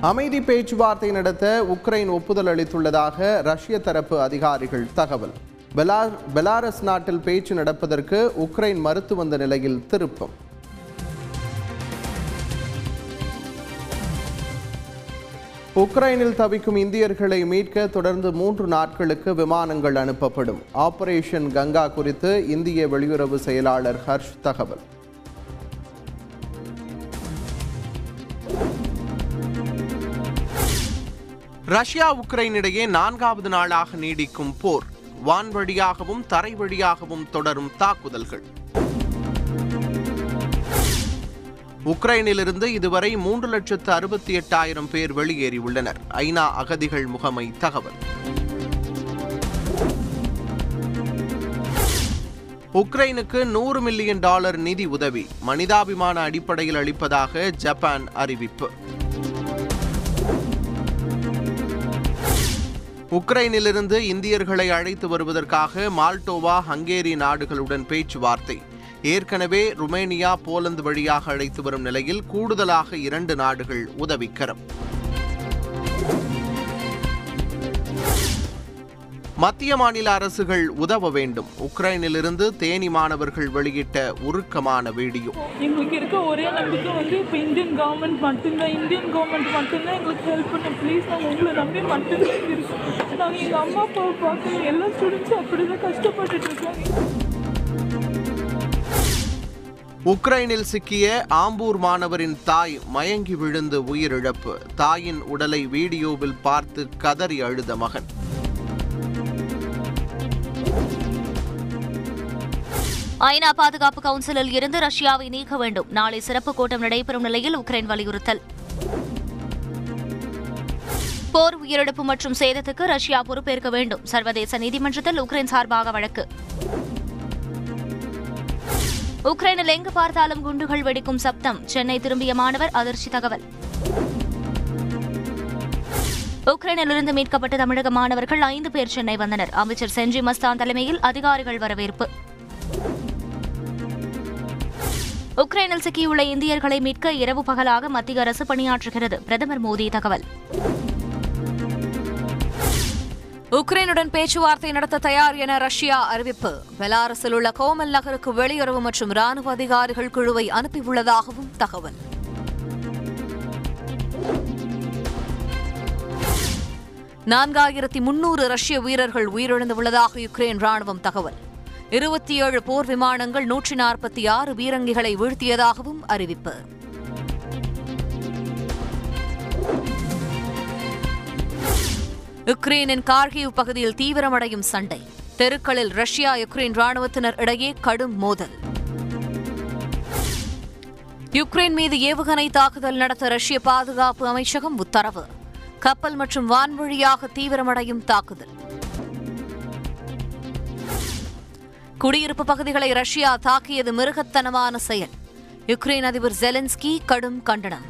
அமைதி பேச்சுவார்த்தை நடத்த உக்ரைன் ஒப்புதல் அளித்துள்ளதாக ரஷ்ய தரப்பு அதிகாரிகள் தகவல். பெலா பெலாரஸ் நாட்டில் பேச்சு நடப்பதற்கு உக்ரைன் மறுத்து வந்த நிலையில் திருப்பம். உக்ரைனில் தவிக்கும் இந்தியர்களை மீட்க தொடர்ந்து மூன்று நாட்களுக்கு விமானங்கள் அனுப்பப்படும். ஆபரேஷன் கங்கா குறித்து இந்திய வெளியுறவு செயலாளர் ஹர்ஷ் தகவல். ரஷ்யா உக்ரைன் இடையே நான்காவது நாளாக நீடிக்கும் போர். வான் வழியாகவும் தரை வழியாகவும் தொடரும் தாக்குதல்கள். உக்ரைனிலிருந்து இதுவரை மூன்று லட்சத்து அறுபத்தி எட்டாயிரம் பேர் வெளியேறியுள்ளனர். ஐநா அகதிகள் முகமை தகவல். உக்ரைனுக்கு நூறு மில்லியன் டாலர் நிதி உதவி. மனிதாபிமான அடிப்படையில் அளிப்பதாக ஜப்பான் அறிவிப்பு. உக்ரைனிலிருந்து இந்தியர்களை அழைத்து வருவதற்காக மால்டோவா ஹங்கேரி நாடுகளுடன் பேச்சுவார்த்தை. ஏற்கனவே ருமேனியா போலந்து வழியாக அழைத்து வரும் நிலையில் கூடுதலாக இரண்டு நாடுகள் உதவிக்கரம். மத்திய மாநில அரசுகள் உதவ வேண்டும். உக்ரைனிலிருந்து தேனி மாணவர்கள் வெளியிட்ட உருக்கமான வீடியோ. எங்களுக்கு இருக்க ஒரே நம்பிக்கை வந்து இப்போ இந்தியன் கவர்மெண்ட் மட்டும்தான். இந்தியன் கவர்மெண்ட் மட்டும்தான் எங்களுக்கு ஹெல்ப் பண்ணும். ப்ளீஸ் நாங்கள் உங்களை நம்பி மட்டும்தான் இருக்கோம். நாங்கள் எங்கள் அம்மா அப்பாவை பார்க்க எல்லா ஸ்டூடெண்ட்ஸும் அப்படி தான் கஷ்டப்பட்டுட்டு இருக்காங்க உக்ரைனில் சிக்கிய ஆம்பூர் மாணவரின் தாய் மயங்கி விழுந்து உயிரிழப்பு. தாயின் உடலை வீடியோவில் பார்த்து கதறி அழுத மகன். ஐநா பாதுகாப்பு கவுன்சிலில் இருந்து ரஷ்யாவை நீக்க வேண்டும். நாளை சிறப்பு கூட்டம் நடைபெறும் நிலையில் உக்ரைன் வலியுறுத்தல். போர் உயிரிழப்பு மற்றும் சேதத்துக்கு ரஷ்யா பொறுப்பேற்க வேண்டும். சர்வதேச நீதிமன்றத்தில் உக்ரைன் சார்பாக வழக்கு. உக்ரைனில் எங்கு பார்த்தாலும் குண்டுகள் வெடிக்கும் சப்தம். சென்னை திரும்பிய மாணவர் அதிர்ச்சி தகவல். உக்ரைனிலிருந்து மீட்கப்பட்ட தமிழக மாணவர்கள் ஐந்து பேர் சென்னை வந்தனர். அமைச்சர் செஞ்சி மஸ்தான் தலைமையில் அதிகாரிகள் வரவேற்பு. உக்ரைனில் சிக்கியுள்ள இந்தியர்களை மீட்க இரவு பகலாக மத்திய அரசு பணியாற்றுகிறது. பிரதமர் மோடி தகவல். உக்ரைனுடன் பேச்சுவார்த்தை நடத்த தயார் என ரஷ்யா அறிவிப்பு. பெலாரஸில் உள்ள கோமல் நகருக்கு வெளியுறவு மற்றும் ராணுவ அதிகாரிகள் குழுவை அனுப்பியுள்ளதாகவும் தகவல். நான்காயிரத்தி முன்னூறு ரஷ்ய வீரர்கள் உயிரிழந்துள்ளதாக யுக்ரைன் ராணுவம் தகவல். இருபத்தி ஏழு போர் விமானங்கள் நூற்றி நாற்பத்தி ஆறு பீரங்கிகளை வீழ்த்தியதாகவும் அறிவிப்பு. யுக்ரைனின் கார்கிவ் பகுதியில் தீவிரமடையும் சண்டை. தெருக்களில் ரஷ்யா யுக்ரைன் ராணுவத்தினர் இடையே கடும் மோதல். யுக்ரைன் மீது ஏவுகணை தாக்குதல் நடத்த ரஷ்ய பாதுகாப்பு அமைச்சகம் உத்தரவு. கப்பல் மற்றும் வான்வழியாக தீவிரமடையும் தாக்குதல். குடியிருப்பு பகுதிகளை ரஷ்யா தாக்கியது மிருகத்தனமான செயல். யுக்ரைன் அதிபர் ஜெலன்ஸ்கி கடும் கண்டனம்.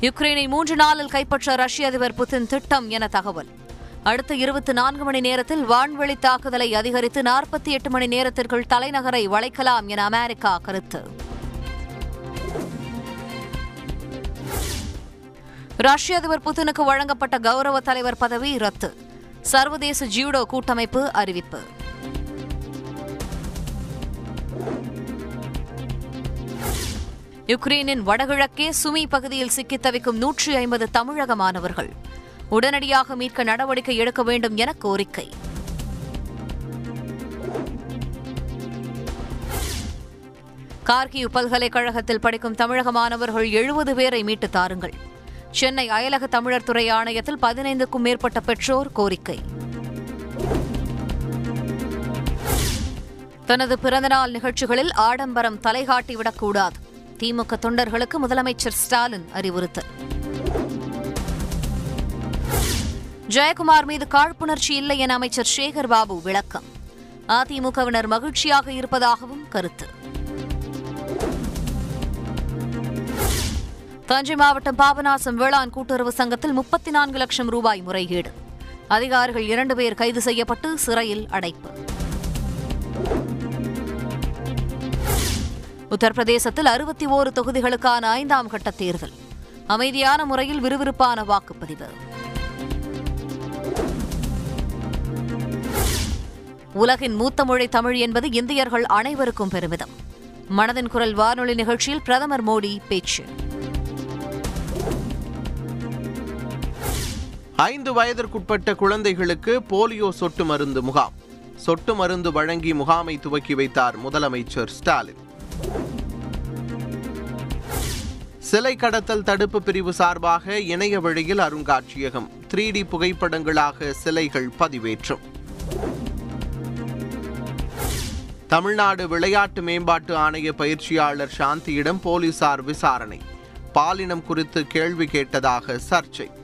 யுக்ரைனை மூன்று நாளில் கைப்பற்ற ரஷ்ய அதிபர் புதின் திட்டம் என தகவல். அடுத்த இருபத்தி நான்கு மணி நேரத்தில் வான்வெளி தாக்குதலை அதிகரித்து நாற்பத்தி எட்டு மணி நேரத்திற்குள் தலைநகரை வளைக்கலாம் என அமெரிக்கா கருத்து. ரஷ்ய அதிபர் புதினுக்கு வழங்கப்பட்ட கௌரவ தலைவர் பதவி ரத்து. சர்வதேச ஜியூடோ கூட்டமைப்பு அறிவிப்பு. யுக்ரைனின் வடகிழக்கே சுமி பகுதியில் சிக்கித் தவிக்கும் நூற்றி ஐம்பது தமிழக மாணவர்கள். உடனடியாக மீட்க நடவடிக்கை எடுக்க வேண்டும் என கோரிக்கை. கார்கிவ் பல்கலைக்கழகத்தில் படிக்கும் தமிழக மாணவர்கள் எழுபது பேரை மீட்டு தாருங்கள். சென்னை அயலக தமிழர் துறை ஆணையத்தில் பதினைந்துக்கும் மேற்பட்ட பெற்றோர் கோரிக்கை. தனது பிறந்தநாள் நிகழ்ச்சிகளில் ஆடம்பரம் தலைகாட்டிவிடக்கூடாது திமுக தொண்டர்களுக்கு முதலமைச்சர் ஸ்டாலின் அறிவுறுத்தல். ஜெயக்குமார் மீது காழ்ப்புணர்ச்சி இல்லை என அமைச்சர் சேகர் பாபு விளக்கம். அதிமுகவினர் மகிழ்ச்சியாக இருப்பதாகவும் கருத்து. தஞ்சை மாவட்டம் பாபநாசம் வேளாண் கூட்டுறவு சங்கத்தில் முப்பத்தி நான்கு லட்சம் ரூபாய் முறைகேடு. அதிகாரிகள் இரண்டு பேர் கைது செய்யப்பட்டு சிறையில் அடைப்பு. உத்தரப்பிரதேசத்தில் அறுபத்தி ஓரு தொகுதிகளுக்கான ஐந்தாம் கட்ட தேர்தல். அமைதியான முறையில் விறுவிறுப்பான வாக்குப்பதிவு. உலகின் மூத்த மொழி தமிழ் என்பது இந்தியர்கள் அனைவருக்கும் பெருமிதம். மனதின் குரல் வானொலி நிகழ்ச்சியில் பிரதமர் மோடி பேச்சு. ஐந்து வயதிற்குட்பட்ட குழந்தைகளுக்கு போலியோ சொட்டு மருந்து முகாம். சொட்டு மருந்து வழங்கி முகாமை துவக்கி வைத்தார் முதலமைச்சர் ஸ்டாலின். சிலை கடத்தல் தடுப்பு பிரிவு சார்பாக இணைய வழியில் அருங்காட்சியகம். த்ரீ டி புகைப்படங்களாக சிலைகள் பதிவேற்றும். தமிழ்நாடு விளையாட்டு மேம்பாட்டு ஆணைய பயிற்சியாளர் சாந்தியிடம் போலீசார் விசாரணை. பாலினம் குறித்து கேள்வி கேட்டதாக சர்ச்சை.